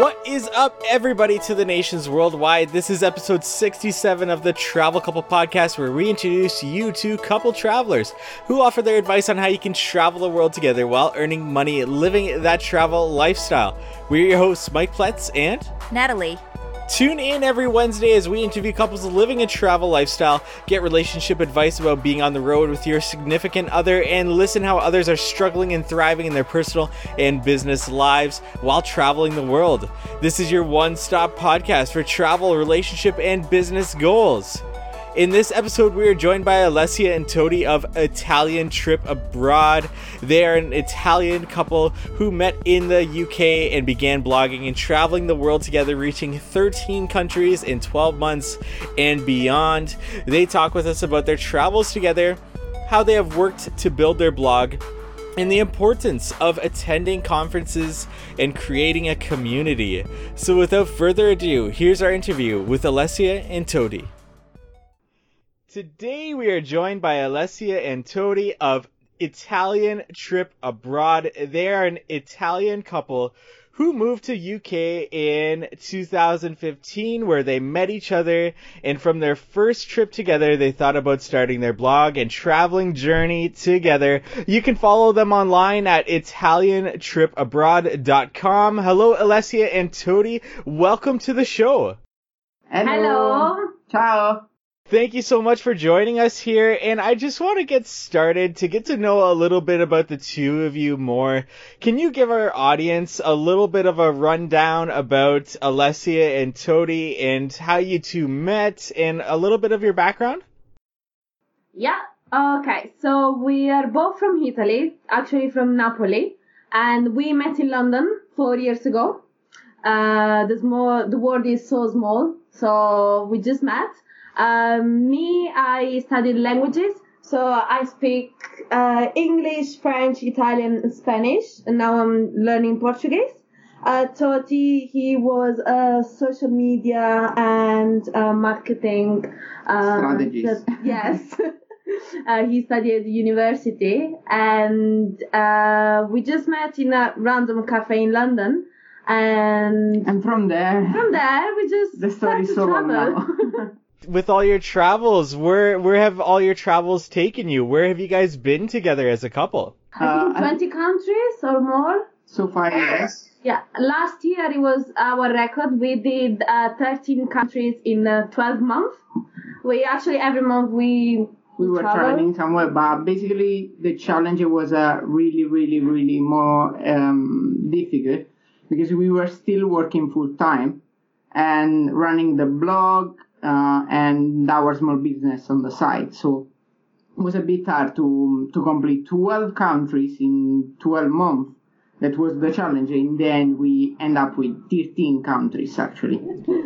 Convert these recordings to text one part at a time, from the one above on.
What is up, everybody, to the nations worldwide? This is episode 67 of the Travel Couple Podcast, where we introduce you to couple travelers who offer their advice on how you can travel the world together while earning money living that travel lifestyle. We're your hosts, Mike Pletz and Natalie. Tune in every Wednesday as we interview couples living a travel lifestyle, get relationship advice about being on the road with your significant other, and listen how others are struggling and thriving in their personal and business lives while traveling the world. This is your one stop podcast for travel, relationship, and business goals. In this episode, we are joined by Alessia and Toti of Italian Trip Abroad. They are an Italian couple who met in the UK and began blogging and traveling the world together, reaching 13 countries in 12 months and beyond. They talk with us about their travels together, how they have worked to build their blog, and the importance of attending conferences and creating a community. So, without further ado, here's our interview with Alessia and Toti. Today we are joined by Alessia and Toti of Italian Trip Abroad. They are an Italian couple who moved to UK in 2015 where they met each other and from their first trip together they thought about starting their blog and traveling journey together. You can follow them online at italiantripabroad.com. Hello Alessia and Toti. Welcome to the show. Hello. Ciao. Thank you so much for joining us here, and I just want to get started to get to know a little bit about the two of you more. Can you give our audience a little bit of a rundown about Alessia and Toti and how you two met and a little bit of your background? Yeah. Okay. So we are both from Italy, actually from Napoli, and we met in London four years ago. Uh, the small, the world is so small, so we just met. Um, me, I studied languages, so I speak uh, English, French, Italian, Spanish, and now I'm learning Portuguese. Uh, Toti, he was a social media and uh, marketing um, Strategist. yes. Uh, he studied at university and uh, we just met in a random cafe in London and And from there, from there we just the story started is so long travel. now. With all your travels, where where have all your travels taken you? Where have you guys been together as a couple? I think Uh, I- 20 countries or more. so far, yes. Yeah, last year it was our record. We did uh, 13 countries in uh, 12 months. We actually every month we We were travel. traveling somewhere, but basically the challenge was uh, really, really, really more um, difficult because we were still working full time and running the blog uh, and our small business on the side. So it was a bit hard to to complete 12 countries in 12 months. That was the challenge. In the end, we end up with 13 countries actually.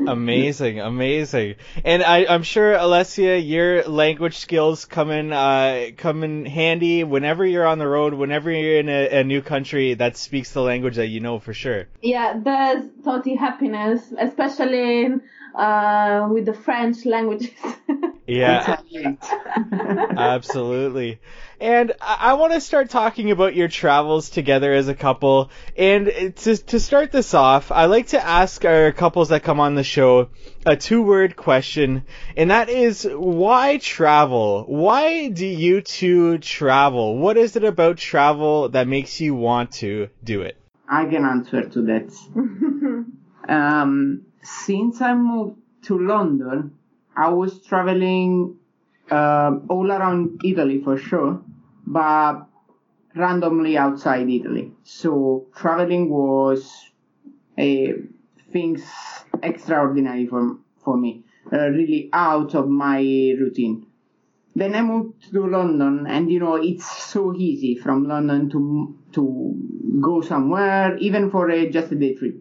Amazing, amazing. And I, I'm sure Alessia, your language skills come in uh, come in handy whenever you're on the road, whenever you're in a, a new country that speaks the language that you know for sure. yeah, there's totally happiness, especially uh, with the French languages. Yeah, absolutely. And I, I want to start talking about your travels together as a couple. And to to start this off, I like to ask our couples that come on the show a two word question, and that is why travel? Why do you two travel? What is it about travel that makes you want to do it? I can answer to that. um, since I moved to London, I was traveling uh, all around Italy for sure, but randomly outside Italy. So traveling was a things extraordinary for for me, uh, really out of my routine. Then I moved to London, and you know it's so easy from London to to go somewhere, even for a just a day trip.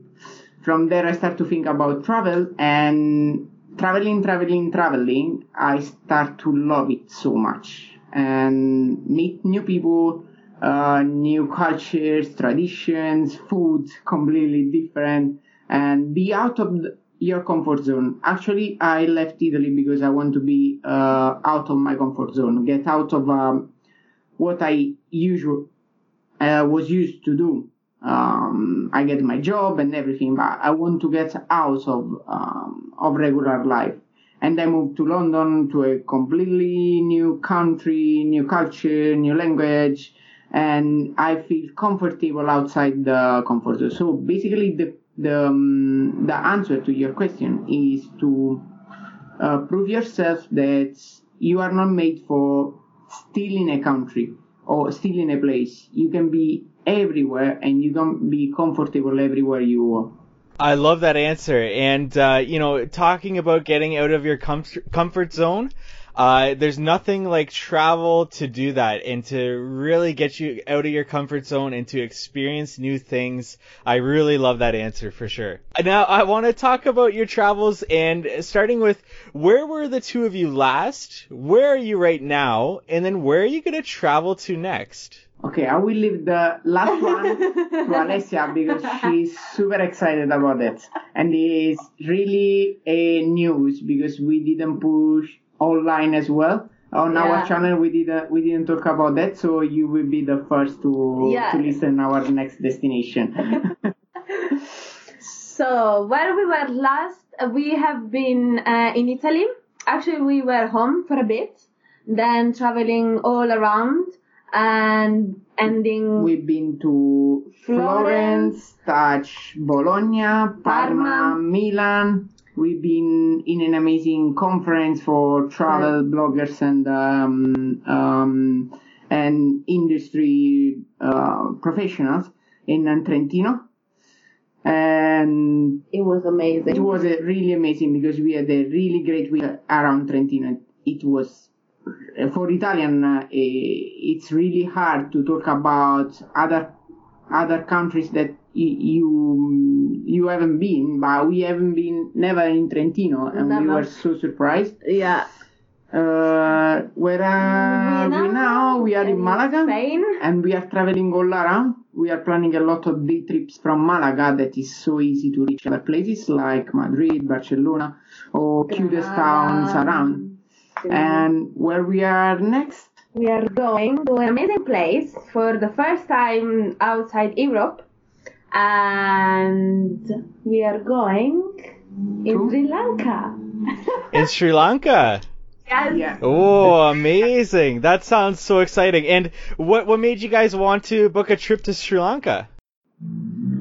From there, I start to think about travel, and traveling, traveling, traveling. I start to love it so much, and meet new people, uh, new cultures, traditions, food completely different, and be out of the, your comfort zone. Actually, I left Italy because I want to be uh, out of my comfort zone, get out of um, what I usual uh, was used to do. Um, I get my job and everything, but I want to get out of um, of regular life. And I moved to London to a completely new country, new culture, new language, and I feel comfortable outside the comfort zone. So basically, the the um, the answer to your question is to uh, prove yourself that you are not made for still in a country or still in a place. You can be everywhere and you can be comfortable everywhere you are. I love that answer. And, uh, you know, talking about getting out of your com- comfort zone, uh, there's nothing like travel to do that and to really get you out of your comfort zone and to experience new things. I really love that answer for sure. Now, I want to talk about your travels and starting with where were the two of you last? Where are you right now? And then where are you going to travel to next? Okay, I will leave the last one to Alessia because she's super excited about it. And it's really a news because we didn't push online as well. On Yeah. our channel we didn't we didn't talk about that, so you will be the first to Yeah. to listen our next destination. So where we were last, uh, we have been uh, in Italy. Actually, we were home for a bit, then traveling all around and ending. We've been to Florence, touch Bologna, Parma, Parma. Milan. We've been in an amazing conference for travel bloggers and um, um, and industry uh, professionals in Trentino. And it was amazing. it was uh, really amazing because we had a really great week around Trentino. It was uh, for Italian. Uh, eh, it's really hard to talk about other other countries that you you haven't been, but we haven't been never in Trentino, and we were so surprised. yeah. Uh, where are we now? We are in Malaga Spain. and we are traveling all around. We are planning a lot of day trips from Malaga that is so easy to reach other places like Madrid, Barcelona, or cutest towns around. And where we are next? We are going to an amazing place for the first time outside Europe, and we are going in To? Sri Lanka. In Sri Lanka. yes. Yeah. Oh, amazing. That sounds so exciting. And what what made you guys want to book a trip to Sri Lanka?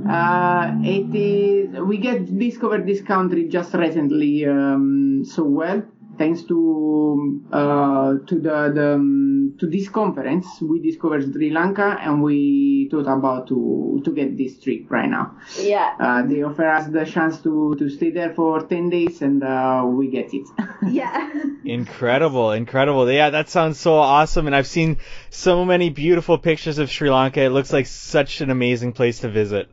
Uh, it is. We get discovered this country just recently um, so well, thanks to uh, to the, the um, to this conference. We discovered Sri Lanka, and we thought about to to get this trip right now. Yeah. Uh, they offer us the chance to to stay there for ten days, and uh, we get it. Yeah. Incredible, incredible. Yeah, that sounds so awesome. And I've seen so many beautiful pictures of Sri Lanka. It looks like such an amazing place to visit.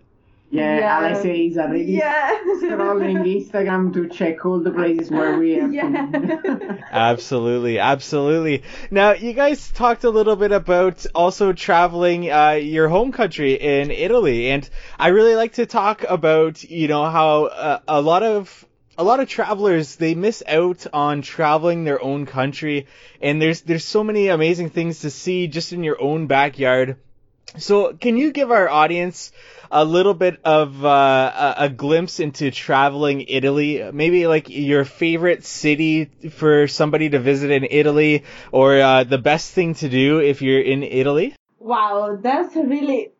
Yeah, Yeah. Alessia is already Yeah. scrolling Instagram to check all the places where we have Yeah. Absolutely, absolutely. Now, you guys talked a little bit about also traveling uh, your home country in Italy, and I really like to talk about, you know, how uh, a lot of a lot of travelers they miss out on traveling their own country, and there's there's so many amazing things to see just in your own backyard. So, can you give our audience a little bit of uh, a, a glimpse into traveling Italy? Maybe like your favorite city for somebody to visit in Italy, or uh, the best thing to do if you're in Italy? Wow, that's a really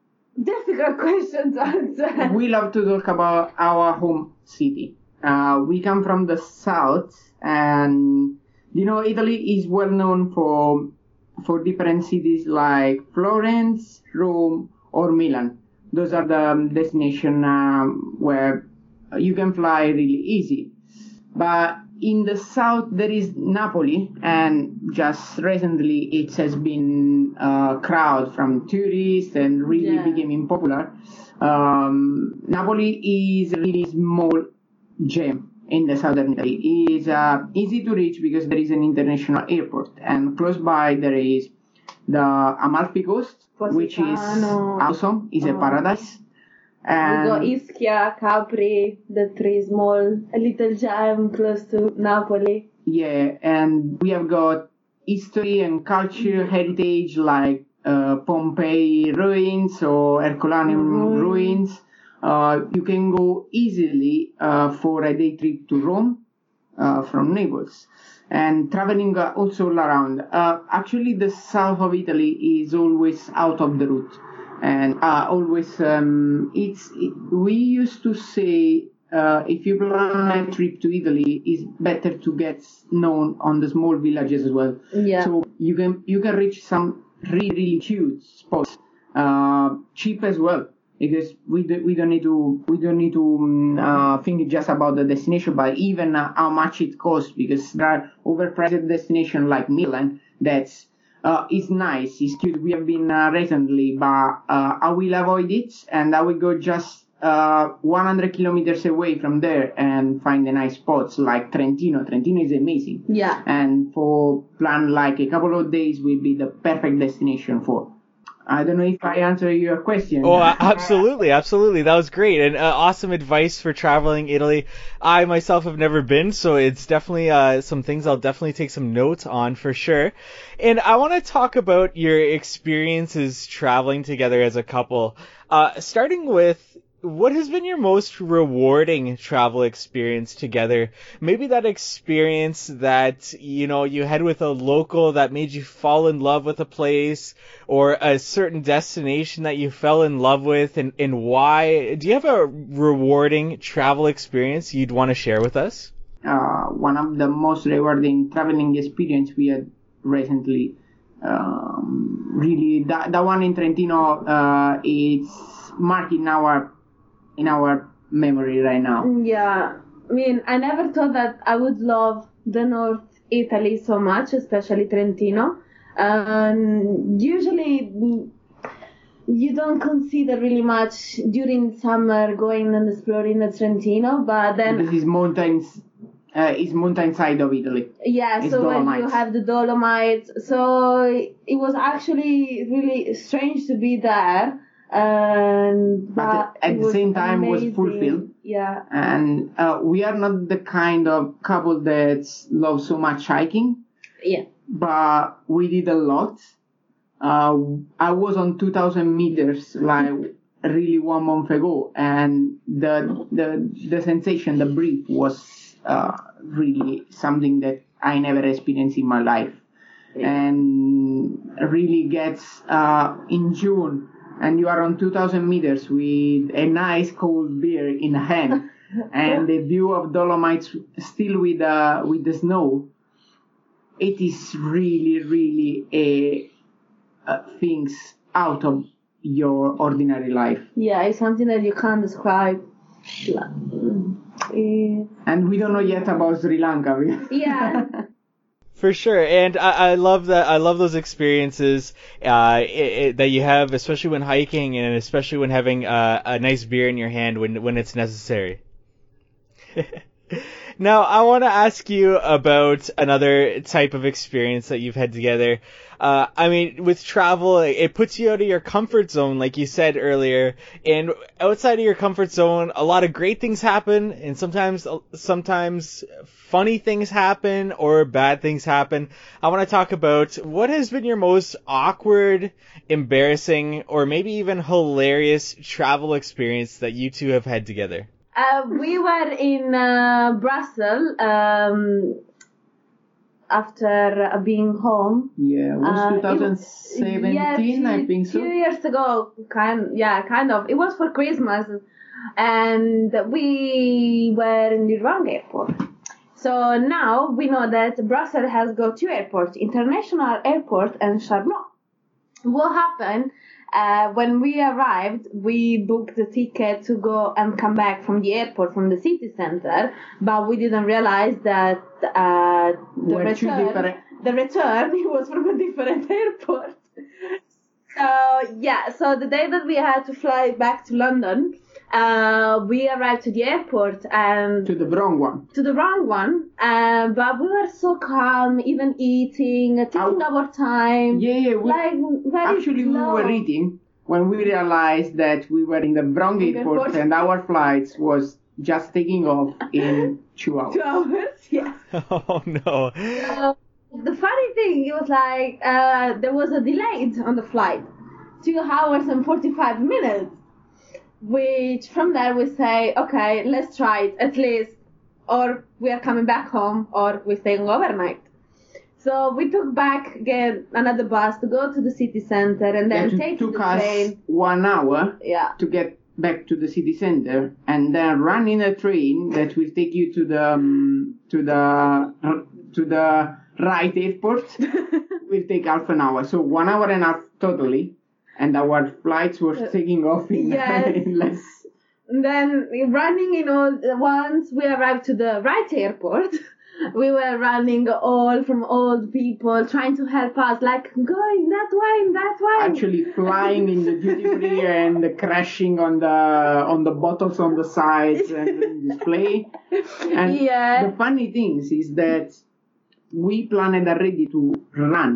difficult question to answer. we love to talk about our home city. Uh, we come from the south, and you know Italy is well known for for different cities like Florence, Rome, or Milan. Those are the destination um, where you can fly really easy. But in the south there is Napoli, and just recently it has been a crowd from tourists and really Yeah. becoming popular. Um, Napoli is a really small gem in the southern Italy. It is uh, easy to reach because there is an international airport, and close by there is the Amalfi Coast, which is awesome. It's a Oh. paradise. We go And Ischia, Capri, the three small, a little gem close to Napoli. Yeah, and we have got history and culture, heritage like uh, Pompeii ruins or Herculaneum Mhm. ruins. Uh, you can go easily uh, for a day trip to Rome uh, from Naples and traveling uh, also all around. Uh, actually, the south of Italy is always out of the route, and uh, always um, it's. It, we used to say uh, if you plan a trip to Italy, it's better to get known on the small villages as well. Yeah. So you can you can reach some really really cute spots, uh, cheap as well because we do, we don't need to we don't need to um, uh, think just about the destination, but even uh, how much it costs because there are overpriced destinations like Milan that's uh, it's nice, it's cute. We have been uh, recently, but uh, I will avoid it and I will go just uh, 100 kilometers away from there and find a nice spots like Trentino. Trentino is amazing. Yeah. And for plan like a couple of days will be the perfect destination for. I don't know if I answer your question. Oh, absolutely, absolutely. That was great and uh, awesome advice for traveling Italy. I myself have never been, so it's definitely uh, some things I'll definitely take some notes on for sure. And I want to talk about your experiences traveling together as a couple. Uh, starting with what has been your most rewarding travel experience together? Maybe that experience that, you know, you had with a local that made you fall in love with a place or a certain destination that you fell in love with and, and why? Do you have a rewarding travel experience you'd want to share with us? uh, one of the most rewarding traveling experience we had recently. Um, really, that, one in Trentino, uh, it's marked in our in our memory right now. Yeah, I mean, I never thought that I would love the North Italy so much, especially Trentino. Um, usually, you don't consider really much during summer going and exploring the Trentino, but then This is mountains. Uh, it's mountain side of Italy. yeah, It's so when you have the Dolomites, so it was actually really strange to be there. And But but at the same time was fulfilled. Yeah, And uh, we are not the kind of couple that love so much hiking. yeah. but we did a lot. Uh, I was on 2,000 meters like really one month ago, and the the the sensation, the breath was uh, really something that I never experienced in my life, and really gets uh, in June, and you are on 2,000 meters with a nice cold beer in hand, and the view of Dolomites still with uh, with the snow it is really, really a, uh, things out of your ordinary life. Yeah, it's something that you can't describe. And we don't know yet about Sri Lanka. Yeah. For sure, and I, I love that. I love those experiences uh, it, it, that you have, especially when hiking, and especially when having uh, a nice beer in your hand when when it's necessary. now, I want to ask you about another type of experience that you've had together. Uh, I mean, with travel, it puts you out of your comfort zone, like you said earlier, and outside of your comfort zone, a lot of great things happen, and sometimes, sometimes funny things happen or bad things happen. I want to talk about what has been your most awkward, embarrassing, or maybe even hilarious travel experience that you two have had together. Uh, we were in uh, Brussels um, after uh, being home. yeah, it was Uh, it 2017, yeah, I think so. Few years ago, kind yeah, kind of. It was for Christmas, and we were in the wrong airport. So now we know that Brussels has got two airports, international airport and Charleroi. What happened? Uh, when we arrived, we booked the ticket to go and come back from the airport, from the city center, but we didn't realize that uh, the Were return, the return was from a different airport. So yeah, so the day that we had to fly back to London, uh, we arrived to the airport and To the wrong one. to the wrong one, uh, but we were so calm, even eating, taking Ow. our time. Yeah, yeah. We, like very actually, slow. we were eating when we realized that we were in the wrong Wrong airport airport. and our flights was just taking off in two hours. Two hours, yes. Oh no. So, the funny thing, it was like uh, there was a delay on the flight, two hours and 45 minutes. Which from there we say, okay, let's try it at least, or we are coming back home, or we're staying overnight. So we took back again another bus to go to the city center and then That take took the us train. one hour Yeah. to get back to the city center and then run in a train that will take you to the um, to the to the right airport will take half an hour so one hour and a half totally and our flights were uh, taking off in, Yes. in less And then running in all once we arrived to the right airport, we were running all from old people trying to help us, like going that way, that way. actually flying in the duty free and crashing on the on the bottles on the sides and display and Yeah. the funny things is that we planned already to run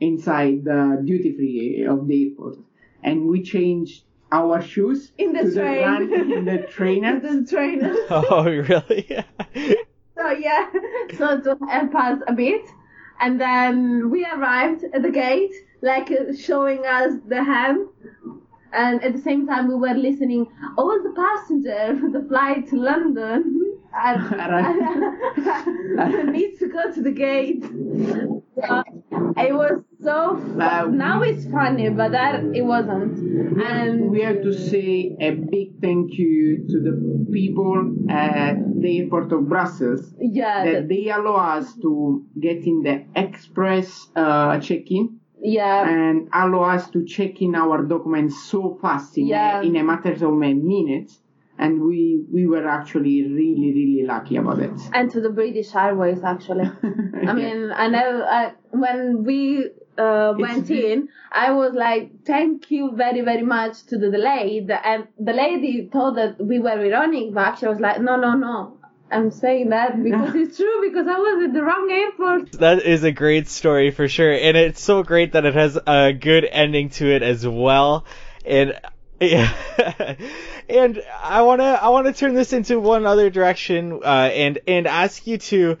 inside the duty free of the airport, and we changed our shoes In the to train. run in the trainer. the trainer. Oh, really? So yeah, so to help us a bit, and then we arrived at the gate, like uh, showing us the hand, and at the same time we were listening all the passengers for the flight to London. And need to go to the gate. So it was so. Uh, now it's funny, but that it wasn't. And we have to say a big thank you to the people at the airport of Brussels yeah, that the- they allow us to get in the express uh, check-in yeah. and allow us to check in our documents so fast in, Yeah. a, in a matter of a minute and we we were actually really really lucky about it and to the British Airways actually. I mean, I know I, when we uh, went in, I was like, "Thank you very very much to the lady," and the lady thought that we were ironic, but actually I was like, "No, no, no." I'm saying that because it's true because I was at the wrong airport. That is a great story for sure, and it's so great that it has a good ending to it as well. And yeah, and I wanna I wanna turn this into one other direction, uh, and and ask you to,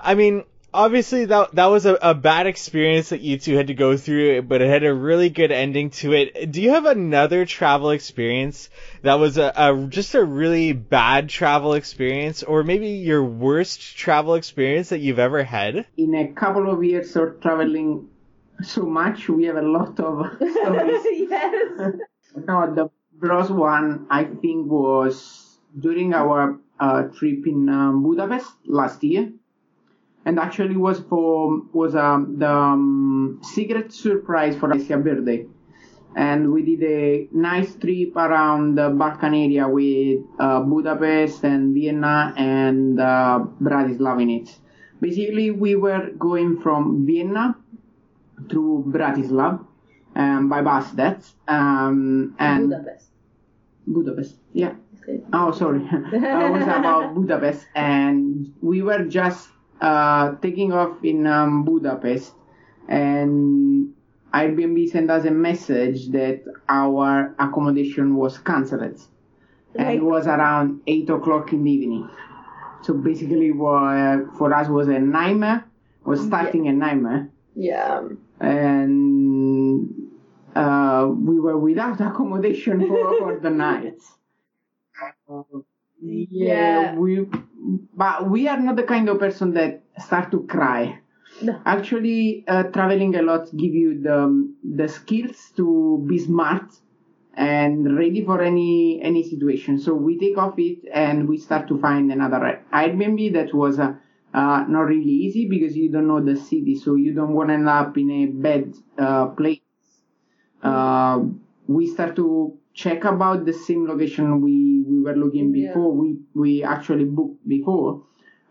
I mean. Obviously, that that was a, a bad experience that you two had to go through, but it had a really good ending to it. Do you have another travel experience that was a, a just a really bad travel experience, or maybe your worst travel experience that you've ever had? in a couple of years of traveling so much we have a lot of stories yes. no the gross one i think was during our uh, trip in um, budapest last year and actually was for was um, the um, secret surprise for Alessia birthday and we did a nice trip around the Balkan area with uh, Budapest and Vienna and uh, Bratislava in it. Basically, we were going from Vienna to Bratislava um, by bus that um, and Budapest. Budapest, yeah. Okay. Oh, sorry. I was about Budapest, and we were just uh, taking off in um, Budapest, and Airbnb sent us a message that our accommodation was cancelled, and it was around eight o'clock in the evening. So basically, what for us was a nightmare. Was starting a nightmare, Yeah. and uh, we were without accommodation for, for the night. Uh, yeah, Yeah. we, but we are not the kind of person that start to cry. No. Actually, uh, traveling a lot give you the the skills to be smart and ready for any any situation. So we take off it and we start to find another Airbnb that was uh, uh, not really easy because you don't know the city, so you don't want to end up in a bad uh, place. Uh, we start to check about the same location we, we were looking Yeah. before. We we actually booked before,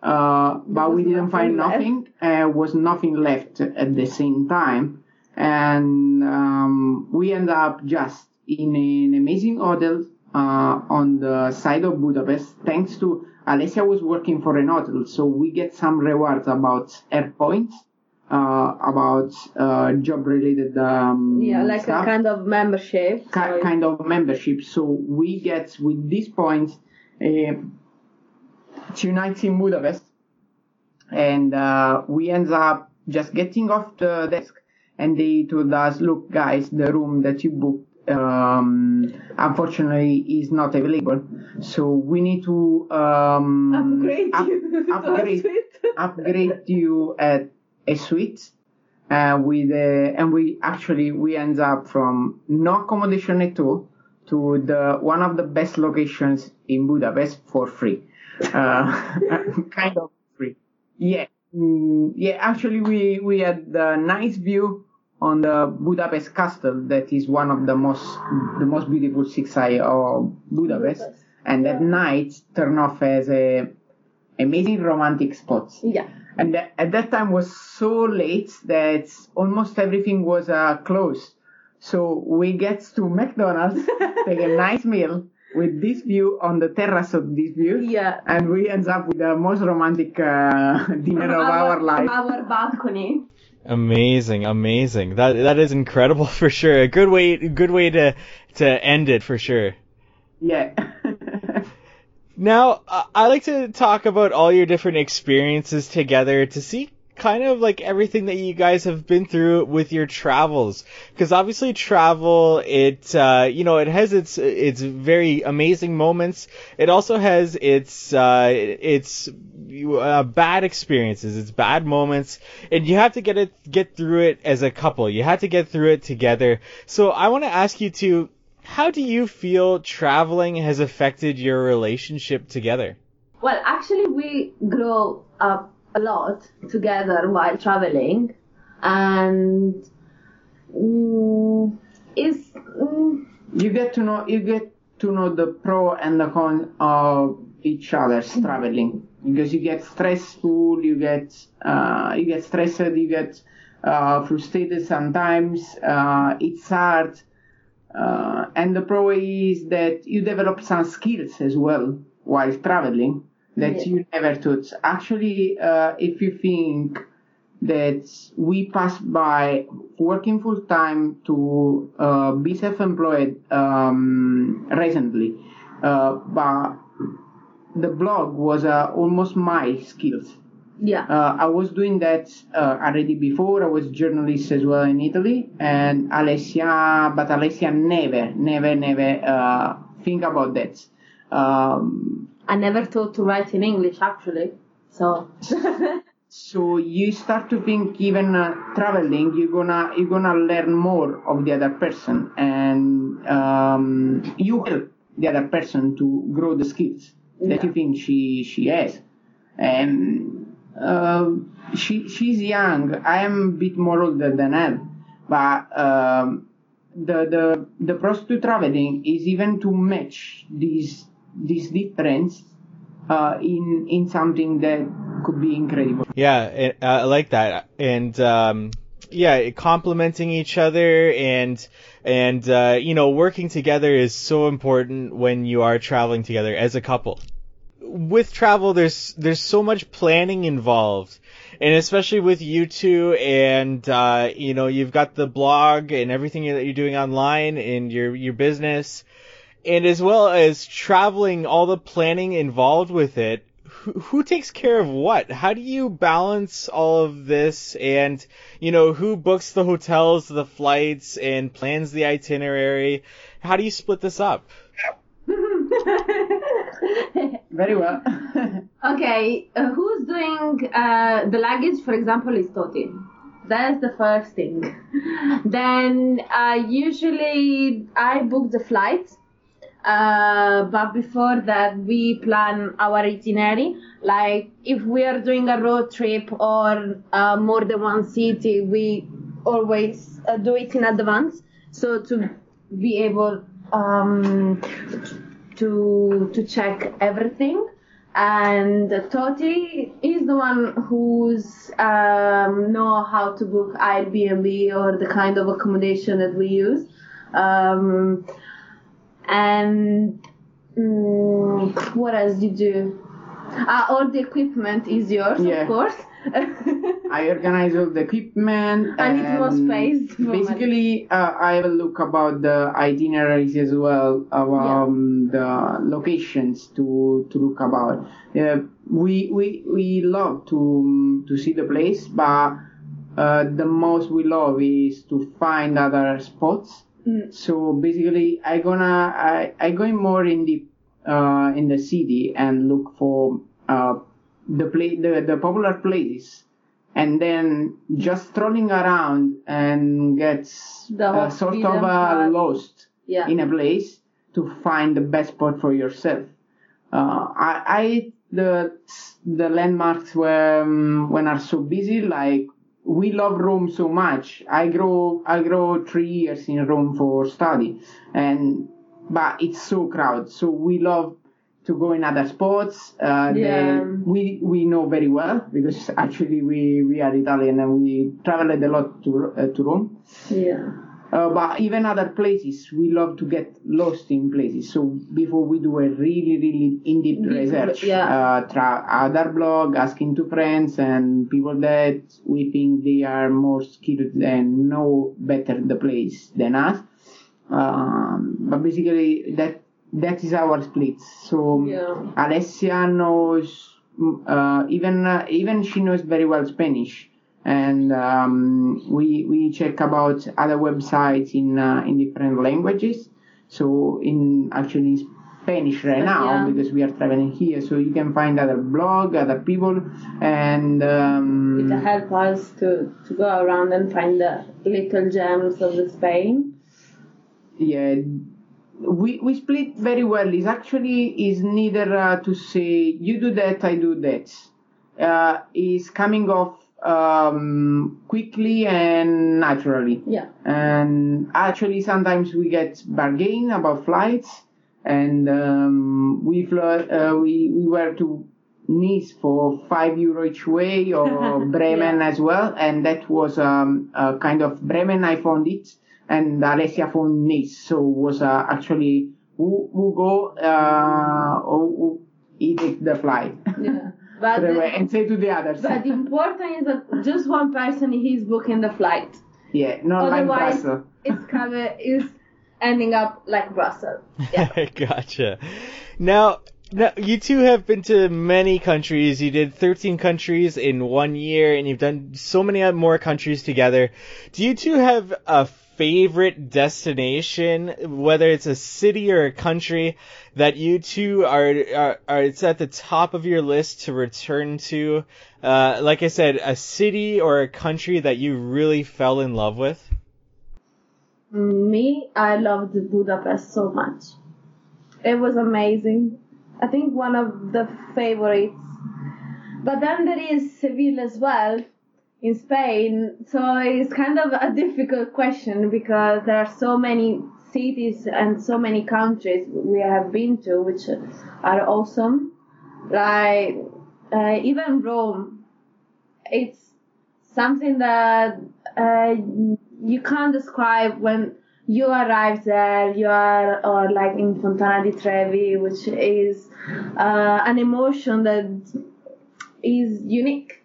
uh, but we didn't find nothing left. nothing. Uh, was nothing left at the same time, and um, we end up just in an amazing hotel uh, on the side of Budapest. Thanks to Alessia was working for an hotel, so we get some rewards about air points, uh, about uh, job related um, Yeah, like stuff a kind of membership. ki- kind of membership. So we get with these points uh, two nights in Budapest, and uh, we end up just getting off the desk, and they told us, "Look, guys, the room that you booked." Um, unfortunately, is not available. So we need to um, Upgrade up- you upgrade, upgrade you at a suite uh, with a, and we actually we end up from no accommodation at all to the one of the best locations in Budapest for free, uh, kind of free. Yeah, mm, yeah. Actually, we we had a nice view on the Budapest castle. That is one of the most the most beautiful seaside of Budapest. Budapest. And at night, turn off as a amazing romantic spots. Yeah. And tha- at that time was so late that almost everything was uh, closed. So we get to McDonald's, take a nice meal with this view on the terrace of this view. Yeah. And we end up with the most romantic uh, dinner of our, from life. our balcony. Amazing, amazing. That that is incredible for sure. A good way, good way to to end it for sure. Yeah. Now, I like to talk about all your different experiences together to see kind of like everything that you guys have been through with your travels. Because obviously travel it uh, you know it has its its very amazing moments. It also has its uh, its uh, bad experiences its bad moments. And you have to get it get through it as a couple. You have to get through it together. So i want to ask you to how do you feel traveling has affected your relationship together? Well, actually, we grow up a lot together while traveling, and mm, it's mm, you get to know you get to know the pro and the con of each other's traveling because you get stressful you get uh, you get stressed you get uh, frustrated sometimes uh, it's hard uh, and the pro is that you develop some skills as well while traveling that Yeah. you never taught actually uh, if you think that we pass by working full time to uh, be self-employed um, recently, uh, but the blog was uh, almost my skills. Yeah, Uh, I was doing that uh, already before. I was journalist as well in Italy, and Alessia, but Alessia never, never, never uh, think about that. Um, I never thought to write in English actually. So So you start to think even uh, traveling, you're gonna you're gonna learn more of the other person, and um, you help the other person to grow the skills that you think she she has. And uh, she she's young. I am a bit more older than her, but um, the the the pros to traveling is even to match these these difference uh, in in something that could be incredible. Yeah, it, I like that, and um, yeah, complementing each other and and uh, you know working together is so important when you are traveling together as a couple. With travel, there's there's so much planning involved, and especially with you two, and uh, you know you've got the blog and everything that you're doing online and your your business, and as well as traveling, all the planning involved with it who, who takes care of what? How do you balance all of this? And, you know, who books the hotels, the flights, and plans the itinerary? How do you split this up? Very well. okay, uh, who's doing uh, the luggage? For example, is Toti. That's the first thing. then uh, usually I book the flight. Uh, but before that, we plan our itinerary. Like if we are doing a road trip or uh, more than one city, we always uh, do it in advance. So to be able um, to to check everything. And Toti is the one who's um, know how to book Airbnb or the kind of accommodation that we use. Um, and mm, what else you do? Uh, all the equipment is yours, Yeah. of course. I organize all the equipment. I need more space Basically, uh, I will look about the itineraries as well, of, um, the locations to to look about. Uh, we we we love to to see the place, but uh, the most we love is to find other spots. Mm. So basically, I gonna I I going more in the uh, in the city and look for uh, the play the, the popular places, and then just strolling around and get The uh, sort of uh, lost Yeah. in a place to find the best spot for yourself. Uh, I, I the the landmarks where um, when are so busy like we love Rome so much. I grow I grow three years in Rome for study, and but it's so crowded. So we love to go in other spots. Uh, Yeah. they, we we know very well because actually we we are Italian and we traveled a lot to uh, to Rome. Yeah. Uh, but even other places, we love to get lost in places. So before we do a really, really in-depth Deep, research, yeah. uh, try other blog, asking to friends and people that we think they are more skilled and know better the place than us. Um, but basically, that that is our split. So Yeah. Alessia knows mm, uh, even uh, even she knows very well Spanish, and um, we we check about other websites in uh, in different languages. So in actually Spanish right now Yeah. because we are traveling here, so you can find other blog, other people, and um, to help us to, to go around and find the little gems of the Spain. yeah we we split very well. It's actually is neither uh, to say you do that i do that. Uh, is coming off um, quickly and naturally. Yeah. and actually sometimes we get bargain about flights and um, we flew uh, we we were to Nice for five euro each way or Bremen Yeah. as well. And that was um, a kind of Bremen I found it and Alessia found Nice so was uh, actually who, who go uh, or who he take the flight Yeah. But the, away and say to the others but the important is that just one person is booking the flight. yeah not like Otherwise, Brussels it's cover is ending up like Brussels. Yeah. gotcha. Now, now, you two have been to many countries. You did 13 countries in one year, and you've done so many more countries together. Do you two have a favorite destination, whether it's a city or a country, that you two are, are, are it's at the top of your list to return to? Uh, like I said, a city or a country that you really fell in love with? Me, I loved Budapest so much. It was amazing. I think one of the favorites. But then there is Seville as well in Spain. So it's kind of a difficult question because there are so many cities and so many countries we have been to which are awesome. Like uh, even Rome. It's something that uh, you can't describe when you arrive there. You are or like in Fontana di Trevi, which is uh, an emotion that is unique.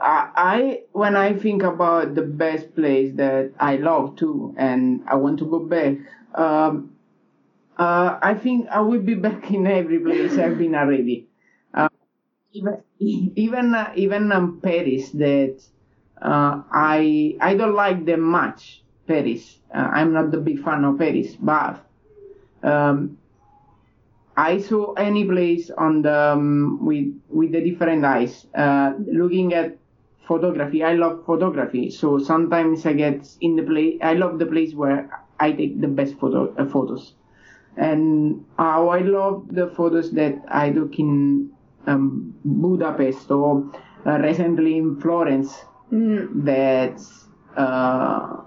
I, when I think about the best place that I love too, and I want to go back. Um, uh, I think I will be back in every place I've been already. Uh, even even uh, even um, Paris that uh, I I don't like them much. Paris. Uh, I'm not the big fan of Paris, but um, I saw any place on the um, with with the different eyes. Uh, looking at photography, I love photography. So sometimes I get in the place. I love the place where I take the best photo uh, photos, and how I love the photos that I took in um, Budapest or uh, recently in Florence. Mm. That uh,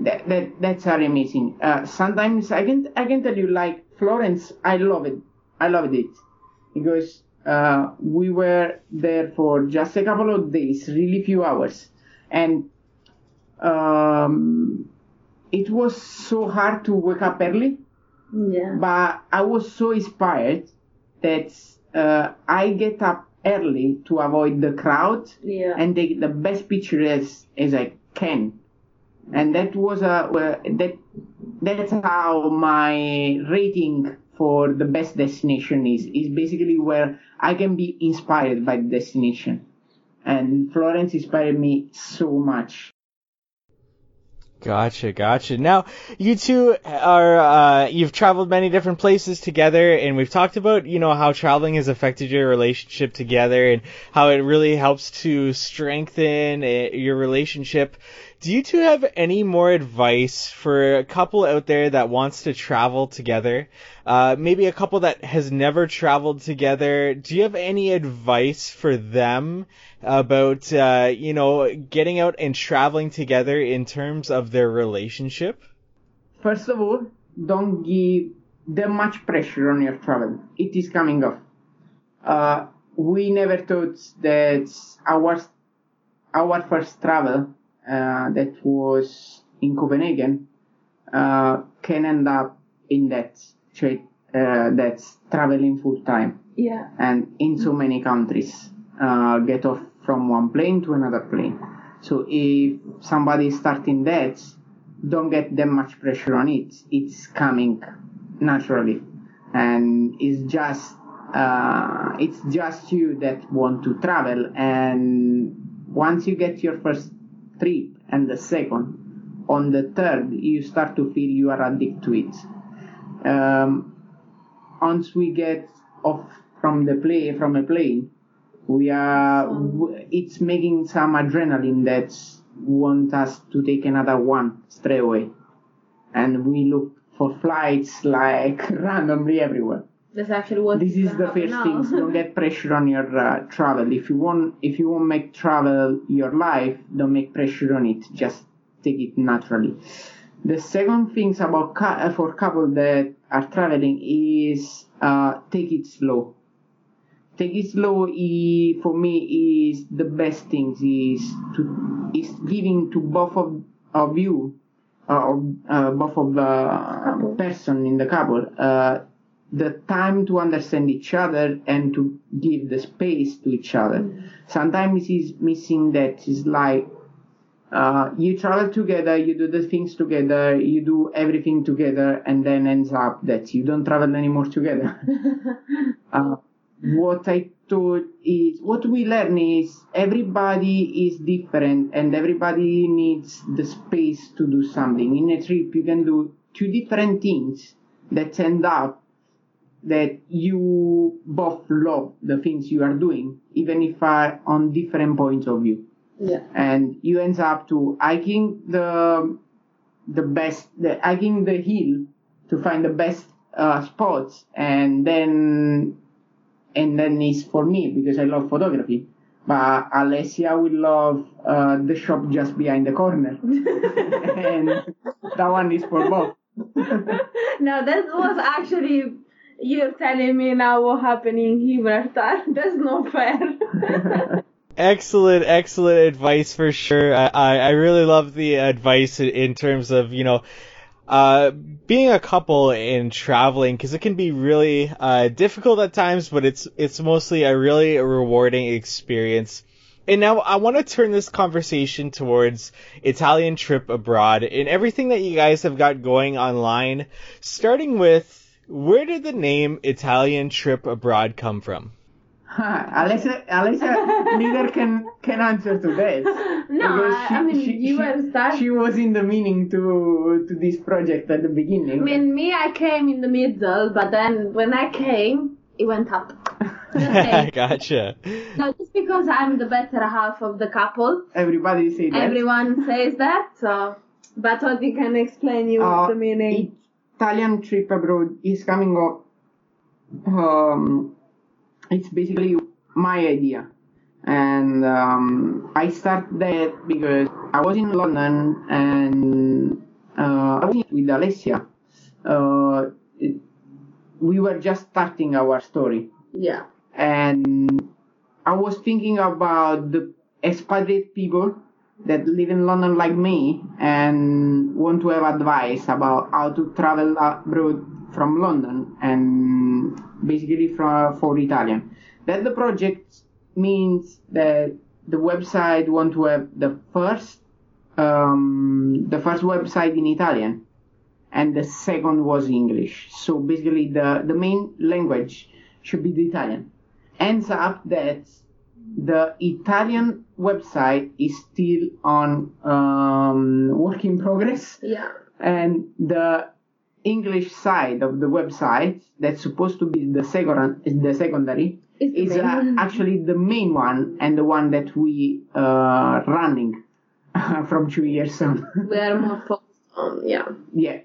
that, that that's are amazing. Uh, sometimes I can I can tell you like Florence, I love it. I loved it because uh, we were there for just a couple of days, really few hours, and um, it was so hard to wake up early. Yeah. But I was so inspired that uh, I get up early to avoid the crowd Yeah. and take the best picture as as I can. And that was a well, that that's how my rating for the best destination is is basically where I can be inspired by the destination. and Florence inspired me so much. Gotcha, gotcha. Now, you two are, uh, you've traveled many different places together, and we've talked about, you know, how traveling has affected your relationship together and how it really helps to strengthen uh, your relationship. Do you two have any more advice for a couple out there that wants to travel together? Uh, maybe a couple that has never traveled together. Do you have any advice for them about, uh, you know, getting out and traveling together in terms of their relationship? First of all, don't give them much pressure on your travel. It is coming off. Uh, we never thought that our our first travel that was in Copenhagen uh, can end up in that uh, that's traveling full time Yeah. and in so many countries uh, get off from one plane to another plane. So if somebody is starting that, don't get that much pressure on it. It's coming naturally, and it's just uh, it's just you that want to travel. And once you get your first trip and the second, on the third, you start to feel you are addicted to it. Um, once we get off from the play from a plane, we are w- it's making some adrenaline that want us to take another one straight away, and we look for flights like randomly everywhere. That's actually what This is the first now. thing. Don't get pressure on your uh, travel. If you want, if you want make travel your life, don't make pressure on it. Just take it naturally. The second things about uh, for couple that are traveling is uh, take it slow. Take it slow. i- For me, is the best things is to is giving to both of of you, uh, or uh, both of the person in the couple, uh, the time to understand each other and to give the space to each other. Sometimes it's missing that. It's like uh, you travel together, you do the things together, you do everything together, and then ends up that you don't travel anymore together. uh, what I thought is what we learn is everybody is different and everybody needs the space to do something. In a trip, you can do two different things that end up that you both love the things you are doing, even if are on different points of view. Yeah. and you end up to hiking the the best the hiking the hill to find the best uh, spots and then and then it's for me because I love photography. But Alessia will love uh, the shop just behind the corner. And that one is for both. Now that was actually you're telling me now what happened in Gibraltar. That's not fair. Excellent, excellent advice for sure. I, I, I really love the advice in, terms of, you know, uh, being a couple and traveling because it can be really uh, difficult at times, but it's it's mostly a really rewarding experience. And now I want to turn this conversation towards Italian trip abroad and everything that you guys have got going online. Starting with where did the name Italian trip abroad come from? Alessia, Alessia neither can can answer to that. No, Because I- I mean, you were start- She was in the meaning to to this project at the beginning. I mean, me, I came in the middle, but then when I came, it went up. Okay. gotcha. no, just because I'm the better half of the couple, Everybody says that. everyone says that. So, but Toti can explain you Uh, the meaning. Italian trip abroad is coming up. Um, it's basically my idea, and um, I start that because I was in London and uh, I was with Alessia. Uh, it- we were just starting our story Yeah. and I was thinking about the expatriate people that live in London like me and want to have advice about how to travel abroad from London and basically for, for Italian. That the project means that the website want to have the first um, the first website in Italian and the second was English. So basically the, the main language should be the Italian. Ends up that the Italian website is still on um, work in progress, Yeah. and the English side of the website that's supposed to be the second the secondary It's is main uh, actually the main one and the one that we uh, running from two years on. We are more focused on, yeah. yeah.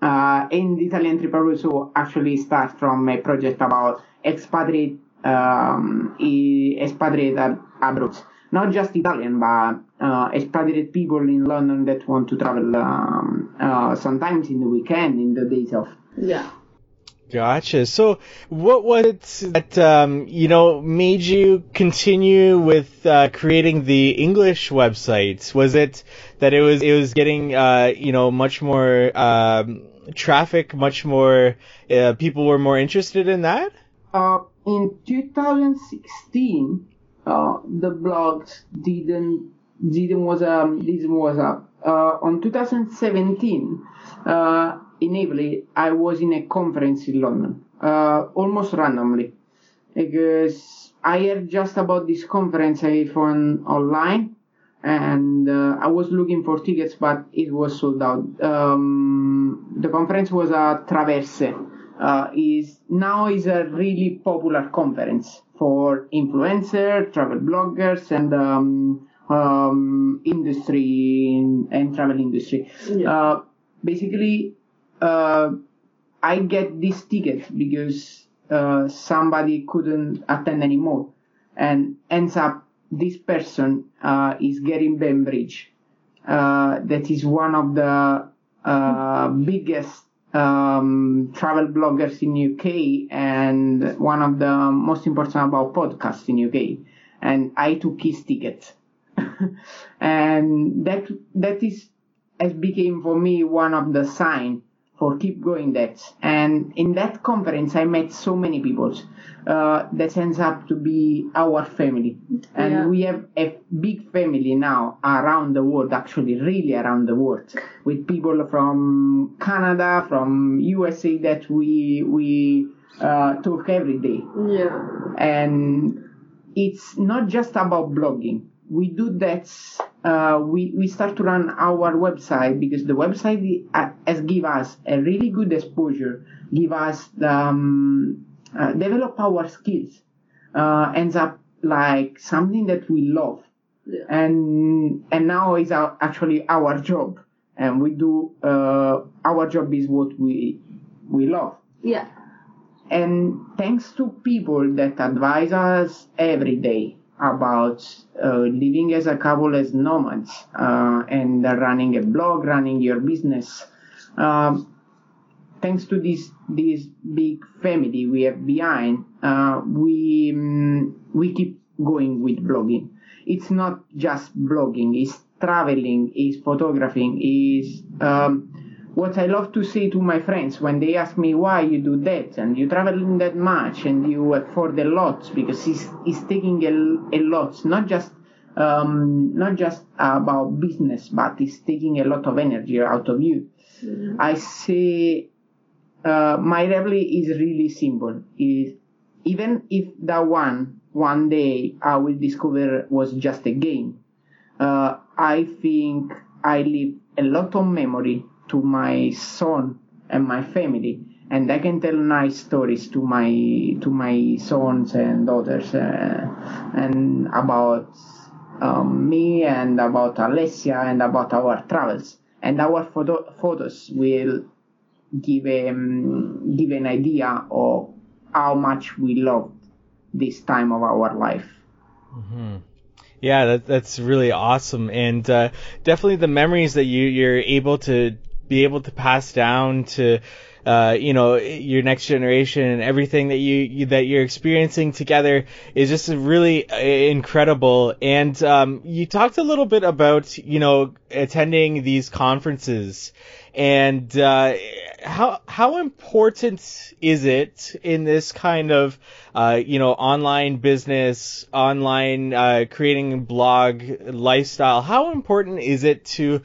Uh, in the Italian trip also actually start from a project about expatriate um, i- expatriate ab- abroad. Not just Italian, but uh, expatriate people in London that want to travel um, uh, sometimes in the weekend, in the days off. Yeah. Gotcha. So, what was it that um, you know made you continue with uh, creating the English website? Was it that it was it was getting uh, you know much more um, traffic, much more uh, people were more interested in that? Uh, in 2016, uh, the blogs didn't didn't was um didn't was up. Uh, on 2017, uh, in Italy, I was in a conference in London, uh, almost randomly, because I heard just about this conference I found online, and uh, I was looking for tickets, but it was sold out. Um, the conference was at Traverse. Uh, is now is a really popular conference for influencers, travel bloggers, and um, um, industry and travel industry. Yeah. Uh, basically, uh, I get this ticket because uh, somebody couldn't attend anymore, and ends up this person uh, is Gary Bembridge, uh, that is one of the uh, biggest um, travel bloggers in UK and one of the most important about podcasts in UK. And I took his ticket, and that that is has became for me one of the sign for keep going that. And in that conference, I met so many people uh, that ends up to be our family, and Yeah. we have a big family now around the world. Actually, really around the world, with people from Canada, from USA that we we uh, talk every day Yeah. and it's not just about blogging. We do that. Uh, we we start to run our website because the website uh, has give us a really good exposure, give us the, um, uh, develop our skills. Uh, ends up like something that we love, Yeah. and and now is our, actually our job, and we do uh, our job is what we we love Yeah. and thanks to people that advise us every day about uh, living as a couple as nomads uh, and running a blog, running your business. Um, thanks to this this big family we have behind, uh, we mm, we keep going with blogging. It's not just blogging; it's traveling, it's photographing, it's um, what I love to say to my friends when they ask me why you do that and you traveling that much and you afford a lot because it's, it's taking a, a lot, not just um, not just about business, but it's taking a lot of energy out of you. I say uh, my rebel is really simple. Is even if that one one day I will discover was just a game, uh, I think I leave a lot of memory to my son and my family, and I can tell nice stories to my to my sons and daughters, uh, and about um, me and about Alessia and about our travels. And our photo- photos will give um, give an idea of how much we loved this time of our life. Yeah, that, that's really awesome, and uh, definitely the memories that you you're able to be able to pass down to. Uh, you know your next generation and everything that you, you that you're experiencing together is just really uh, incredible. And um, you talked a little bit about you know attending these conferences and uh, how how important is it in this kind of uh, you know online business, online uh, creating blog lifestyle? How important is it to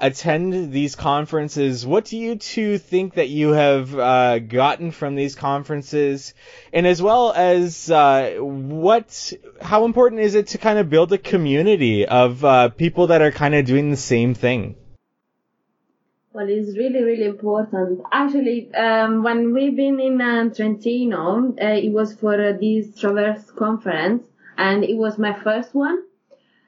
attend these conferences. What do you two think that you have uh, gotten from these conferences, and as well as uh, what, how important is it to kind of build a community of uh, people that are kind of doing the same thing? Well, it's really, really important. Actually, um, when we've been in uh, Trentino, uh, it was for uh, this Traverse conference, and it was my first one.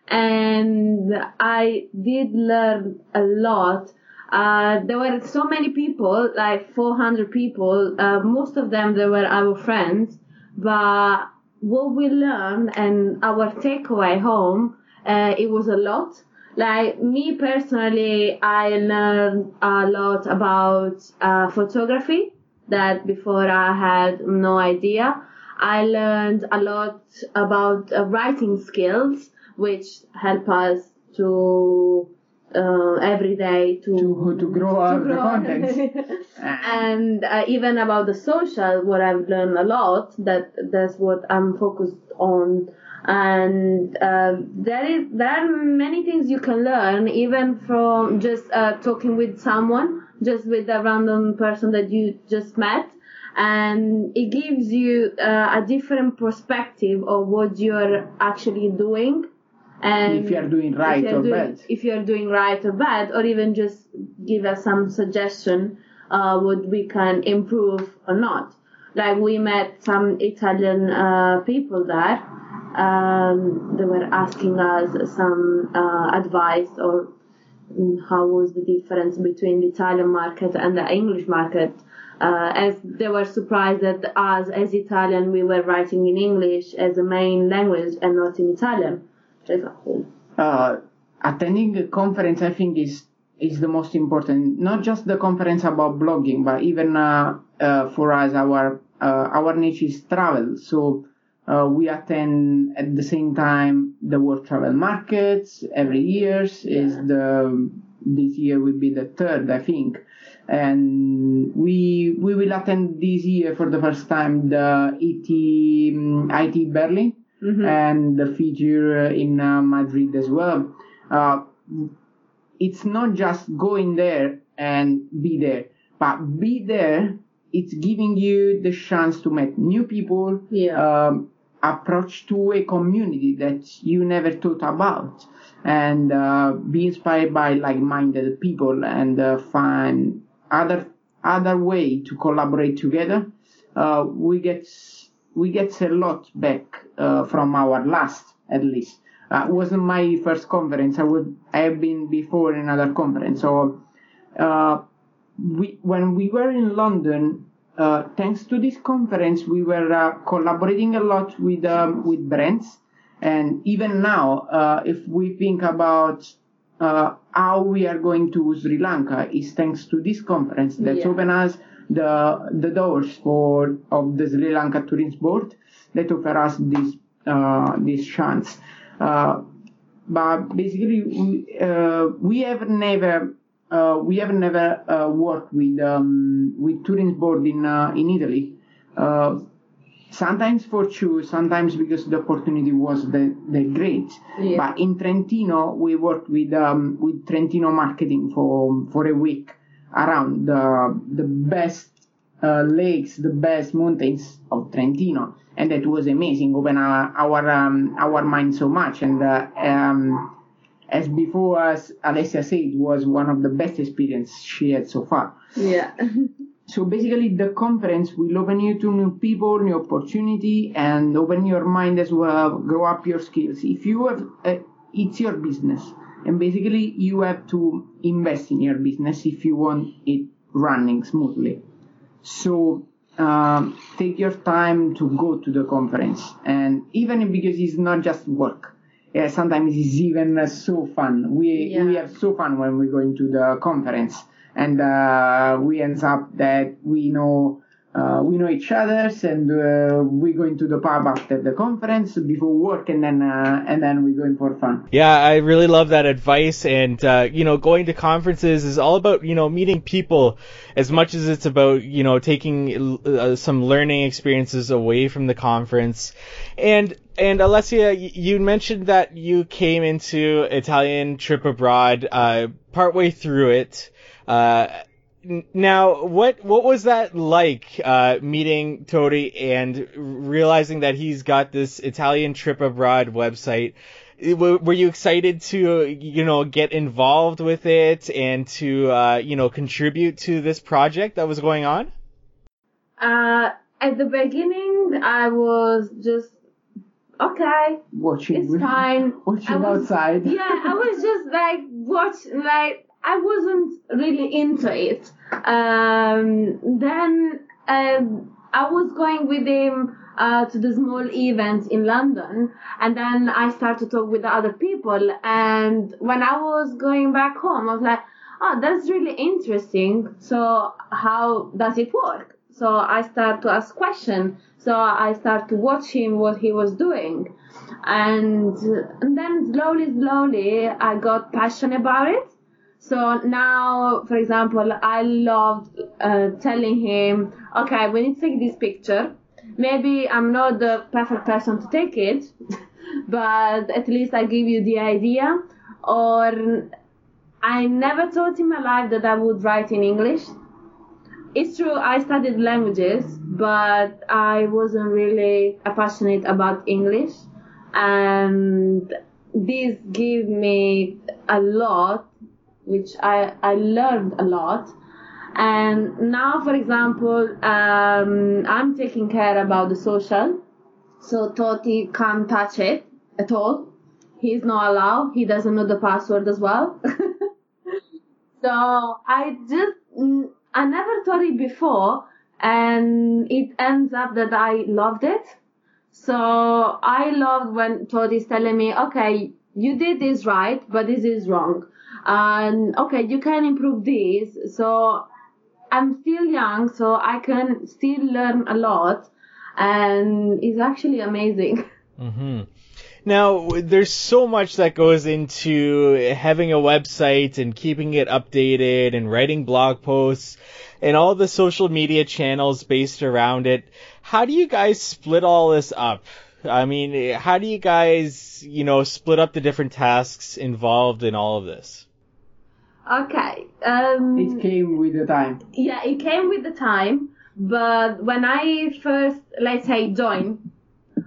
And I did learn a lot. Uh, there were so many people, like 400 people. Uh, most of them, they were our friends. But what we learned and our takeaway home, uh, it was a lot like me personally, I learned a lot about uh, photography that before I had no idea. I learned a lot about uh, writing skills, which help us to uh, every day to to, to grow up the content. and uh, even about the social, what I've learned a lot. That that's what I'm focused on and uh, there is there are many things you can learn even from just uh, talking with someone just with a random person that you just met and it gives you uh, a different perspective of what you're actually doing and if you're doing right or doing, bad if you're doing right or bad or even just give us some suggestion uh, what we can improve or not like we met some italian uh, people there um, they were asking us some uh, advice or how was the difference between the Italian market and the English market. Uh, as they were surprised that us as Italian we were writing in English as a main language and not in Italian. Uh, attending a conference, I think, is is the most important. Not just the conference about blogging, but even uh, uh for us, our uh, our niche is travel. So uh, we attend at the same time the World Travel Markets every year. Is the this year will be the third, I think, and we we will attend this year for the first time the ET um, ITB Berlin mm-hmm. and the FITUR in uh, Madrid as well. Uh, it's not just going there and be there, but be there it's giving you the chance to meet new people, yeah. um, approach to a community that you never thought about, and uh, be inspired by like-minded people and uh, find other other way to collaborate together. Uh, we get we get a lot back uh, from our last, at least. Uh, it wasn't my first conference. I would I have been before in another conference. So uh, we when we were in London, uh, thanks to this conference, we were uh, collaborating a lot with um, with brands, and even now, uh, if we think about uh, how we are going to Sri Lanka, is thanks to this conference that yeah. opened us the the doors for of the Sri Lanka Tourism Board that offer us this uh, this chance. but basically, we, we have never uh, we have never uh, worked with um, with tourism board in uh, in Italy. Uh, sometimes for sure, sometimes because the opportunity was the, the great. Yeah. But in Trentino, we worked with um, with Trentino marketing for for a week around the the best uh, lakes, the best mountains of Trentino, and that was amazing. Open our our um, our mind so much, and uh, um, as before as Alessia said, was one of the best experiences she had so far. Yeah. so basically, the conference will open you to new people, new opportunity, and open your mind as well, grow up your skills. If you have, uh, it's your business, and basically you have to invest in your business if you want it running smoothly. So um, take your time to go to the conference, and even because it's not just work yeah, sometimes it's even uh, so fun. We yeah. we have so fun when we go into the conference, and uh, we end up that we know uh, we know each other, and uh, we go into the pub after the conference before work, and then uh, and then we go in for fun. Yeah, I really love that advice, and uh, you know, going to conferences is all about you know meeting people as much as it's about you know taking uh, some learning experiences away from the conference, and and Alessia, you mentioned that you came into Italian trip abroad uh, partway through it. Uh, now, what what was that like uh, meeting Toti and realizing that he's got this Italian trip abroad website? Were you excited to you know get involved with it and to uh, you know contribute to this project that was going on? Uh, at the beginning, I was just okay. Watching, it's fine. Watching was, outside. Yeah, I was just like watch like I wasn't really into it. Um, then um, I was going with him uh, to the small events in London, and then I started to talk with the other people. And when I was going back home, I was like, "Oh, that's really interesting. So how does it work?" So I start to ask questions. So I start to watch him what he was doing, and, and then slowly, slowly, I got passionate about it so now, for example, I loved uh, telling him, okay, we need to take this picture. Maybe I'm not the perfect person to take it, but at least I give you the idea. Or I never thought in my life that I would write in English. It's true, I studied languages, but I wasn't really passionate about English. And this gave me a lot which I, I learned a lot. And now, for example, um, I'm taking care about the social. So Toti can't touch it at all. He's not allowed. He doesn't know the password as well. so I just, I never thought it before. And it ends up that I loved it. So I loved when Toti's telling me, okay, you did this right, but this is wrong and okay you can improve this so i'm still young so i can still learn a lot and it's actually amazing mm-hmm. Now, there's so much that goes into having a website and keeping it updated and writing blog posts and all the social media channels based around it. How do you guys split all this up? I mean, how do you guys, you know, split up the different tasks involved in all of this? Okay. Um, it came with the time. Yeah, it came with the time. But when I first, let's say, joined,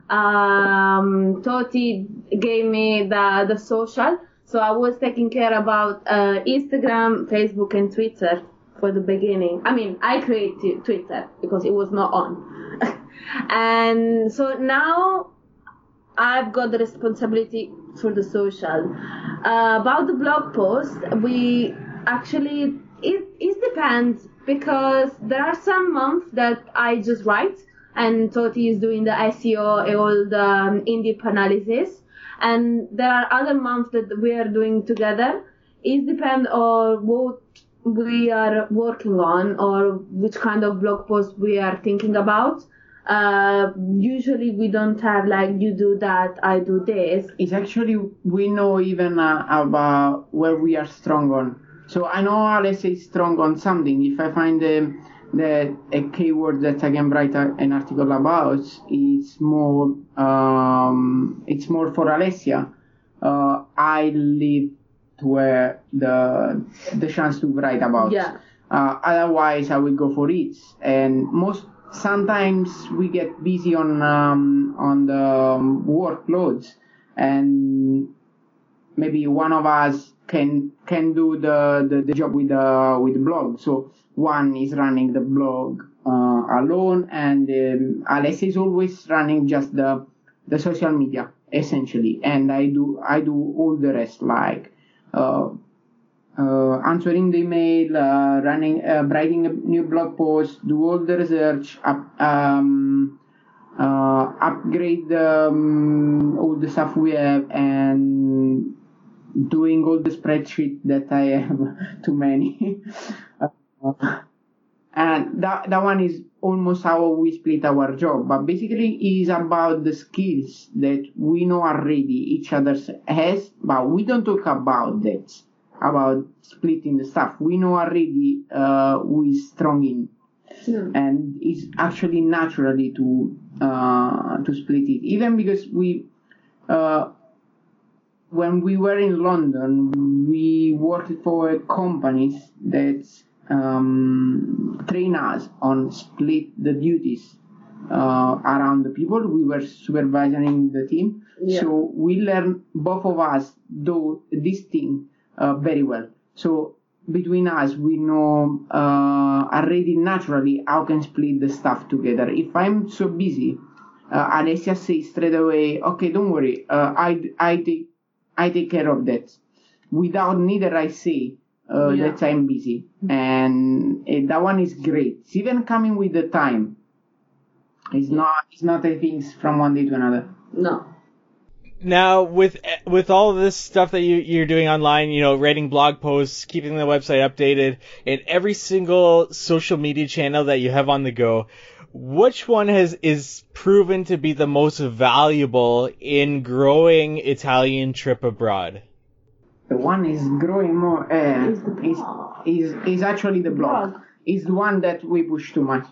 um, Toti gave me the the social. So I was taking care about uh, Instagram, Facebook, and Twitter for the beginning. I mean, I created Twitter because it was not on. and so now I've got the responsibility for the social. Uh, about the blog post, we actually it, it depends because there are some months that I just write and Toti is doing the SEO and all the um, in-depth analysis, and there are other months that we are doing together. It depends on what we are working on or which kind of blog post we are thinking about uh, usually we don't have like you do that, I do this. It's actually we know even uh, about where we are strong on. So I know Alessia is strong on something. If I find the, the a keyword that I can write a, an article about, it's more um, it's more for Alessia. Uh, I leave to where the the chance to write about. Yeah. Uh, otherwise, I will go for it. And most sometimes we get busy on um, on the um, workloads and maybe one of us can can do the, the, the job with the with the blog. So one is running the blog uh, alone and um, Alessia is always running just the the social media essentially. And I do I do all the rest like uh, uh, answering the email, uh, running, uh, writing a new blog post, do all the research, up, um, uh, upgrade um, all the stuff we have, and doing all the spreadsheet that I have too many. And that that one is almost how we split our job. But basically, it is about the skills that we know already each other has, but we don't talk about that about splitting the stuff. We know already uh, who is strong in, yeah. and it's actually naturally to uh, to split it. Even because we uh, when we were in London, we worked for companies that um, train us on split the duties uh, around the people. We were supervising the team, Yeah. so we learned both of us do this thing very well. So between us, we know uh, already naturally how can split the stuff together. If I'm so busy, uh, Alessia says straight away, "Okay, don't worry, uh, I I take I take care of that," without neither I say uh, Yeah. that I'm busy, and uh, that one is great. It's even coming with the time. It's not it's not a things from one day to another. No. Now, with with all of this stuff that you you're doing online, you know, writing blog posts, keeping the website updated, and every single social media channel that you have on the go, which one has is proven to be the most valuable in growing Italian trip abroad? The one is growing more. Uh, Is is, is is actually the blog. Blog. Is the one that we push too much.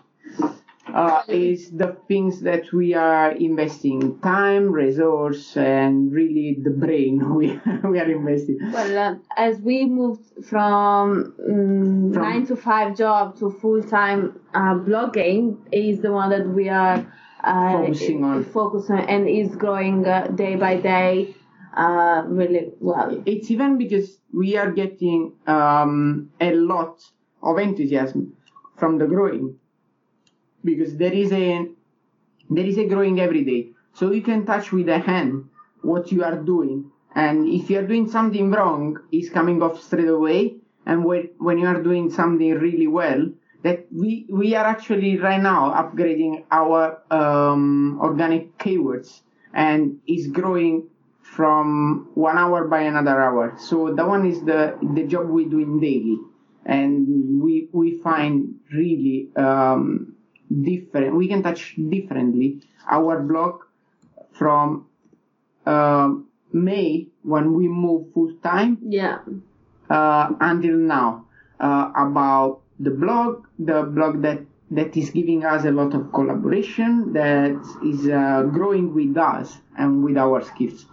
Uh, is the things that we are investing time, resource, and really the brain we we are investing. Well, uh, as we moved from, um, From- nine to five job to full time uh, blogging, is the one that we are uh, Focusing on. focus on, and is growing uh, day by day, uh, really well. It's even because we are getting um, a lot of enthusiasm from the growing because there is a there is a growing every day. So you can touch with a hand what you are doing, and if you are doing something wrong, it's coming off straight away. And when when you are doing something really well, that we we are actually right now upgrading our um, organic keywords, and it's growing from one hour by another hour. So that one is the the job we doing daily, and we we find really um, different. We can touch differently our blog from uh, May when we move full time Yeah, uh, until now uh, about the blog, the blog that that is giving us a lot of collaboration, that is uh, growing with us and with our skills.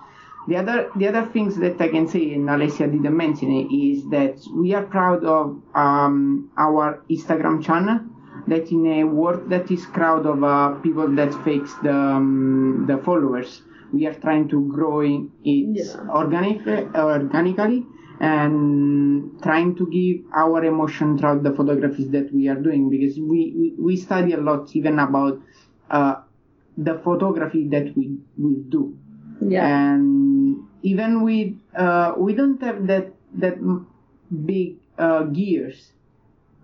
The other the other things that I can say, and Alessia didn't mention it, is that we are proud of um, our Instagram channel. That in a world that is crowd of uh, people that fakes the um, the followers, we are trying to grow it Yeah. organic organically and trying to give our emotion throughout the photographies that we are doing because we, we, we study a lot even about uh, the photography that we, we do yeah, and even with uh, we don't have that that big uh, gears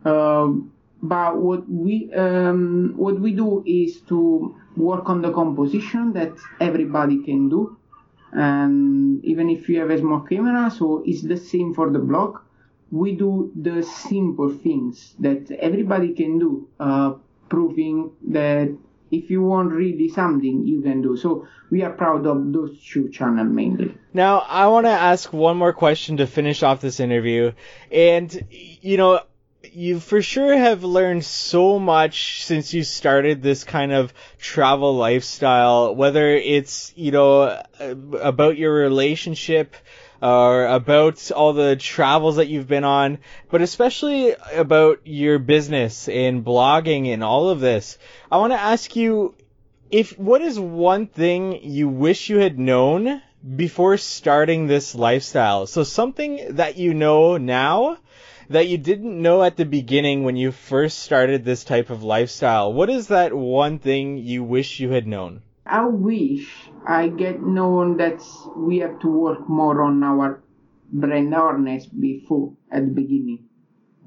um, but what we um, what we do is to work on the composition that everybody can do. And even if you have a small camera so it's the same for the blog we do the simple things that everybody can do uh, proving that if you want really something you can do. So we are proud of those two channels mainly. Now, I want to ask one more question to finish off this interview. And, you know, you for sure have learned so much since you started this kind of travel lifestyle, whether it's, you know, about your relationship or about all the travels that you've been on, but especially about your business and blogging and all of this. I want to ask you, if what is one thing you wish you had known before starting this lifestyle? So something that you know now that you didn't know at the beginning when you first started this type of lifestyle. What is that one thing you wish you had known? I wish I get known that we have to work more on our brand awareness before at the beginning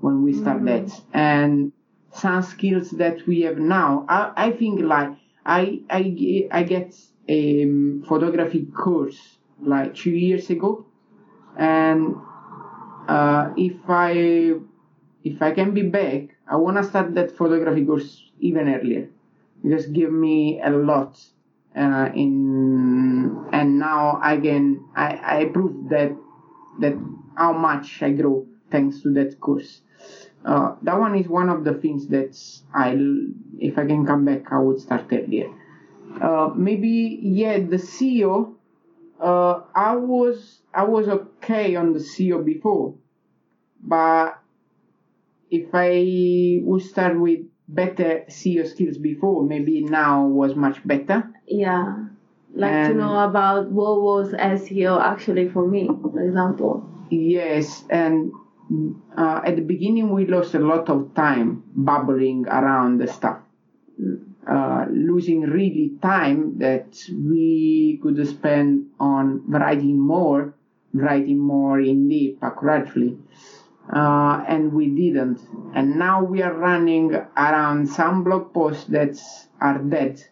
when we start that and some skills that we have now. I, I think like I I I get a um, photography course like two years ago and uh, if I if I can be back, I wanna start that photography course even earlier. Just give me a lot uh, in and now I can I, I prove that that how much I grow thanks to that course. Uh, that one is one of the things that I if I can come back I would start earlier. Uh, maybe yeah the SEO uh, I was I was okay on the SEO before, but if I would start with better SEO skills before, maybe now was much better. Yeah. Like to know about what was SEO actually for me, for example. Yes, and uh, at the beginning we lost a lot of time babbling around the stuff, uh, losing really time that we could spend on writing more, writing more in deep, accurately. Uh, and we didn't. And now we are running around some blog posts that are dead.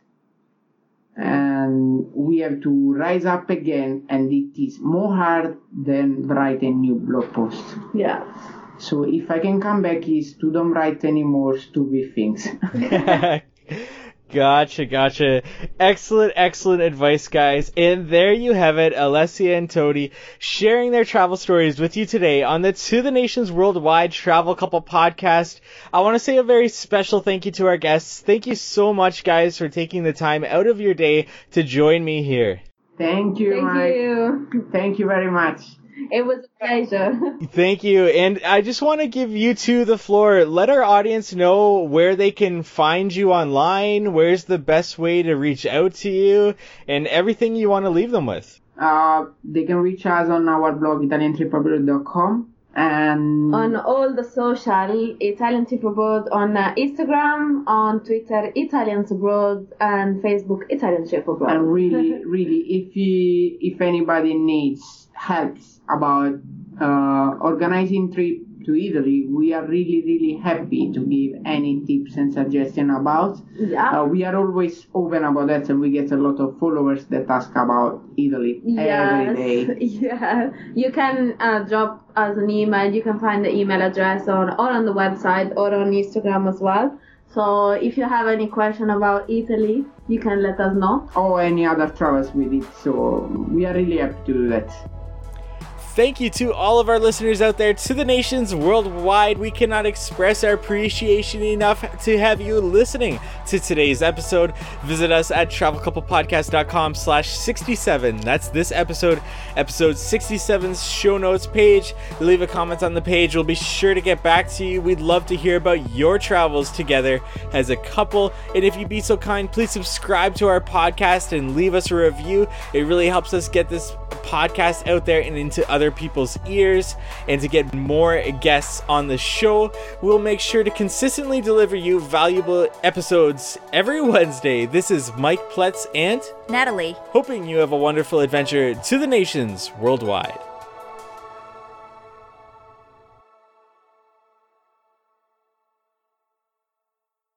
And we have to rise up again, and it is more hard than write a new blog post. Yeah. So if I can come back, is to don't write any more stupid things. gotcha, gotcha. Excellent, excellent advice, guys. And there you have it, Alessia and Toti sharing their travel stories with you today on the To the Nations Worldwide Travel Couple podcast. I want to say a very special thank you to our guests. Thank you so much, guys, for taking the time out of your day to join me here. Thank you, Thank Mike. you. Thank you very much. It was a pleasure. Thank you. And I just want to give you two the floor. Let our audience know where they can find you online, where's the best way to reach out to you, and everything you want to leave them with. Uh, they can reach us on our blog italiantripabroad.com and on all the social Italian Tip Abroad on uh, Instagram, on Twitter Italians Abroad, and Facebook Italian Trip Abroad. and really, really, if you, if anybody needs help about uh, organizing trip to Italy, we are really, really happy to give any tips and suggestion about. yeah. Uh, we are always open about that, and we get a lot of followers that ask about Italy every day. Yeah, you can uh, drop us an email. You can find the email address on or on the website or on Instagram as well. So if you have any question about Italy, you can let us know. Or any other travels with it. So we are really happy to do that. Thank you to all of our listeners out there, to the nations worldwide. We cannot express our appreciation enough to have you listening to today's episode. Visit us at travelcouplepodcast.com slash 67. That's this episode, episode 67's show notes page. Leave a comment on the page. We'll be sure to get back to you. We'd love to hear about your travels together as a couple. And if you'd be so kind, please subscribe to our podcast and leave us a review. It really helps us get this podcast out there and into other people's ears. And to get more guests on the show, we'll make sure to consistently deliver you valuable episodes every Wednesday. This is Mike Pletz and Natalie. hoping you have a wonderful adventure to the nations worldwide.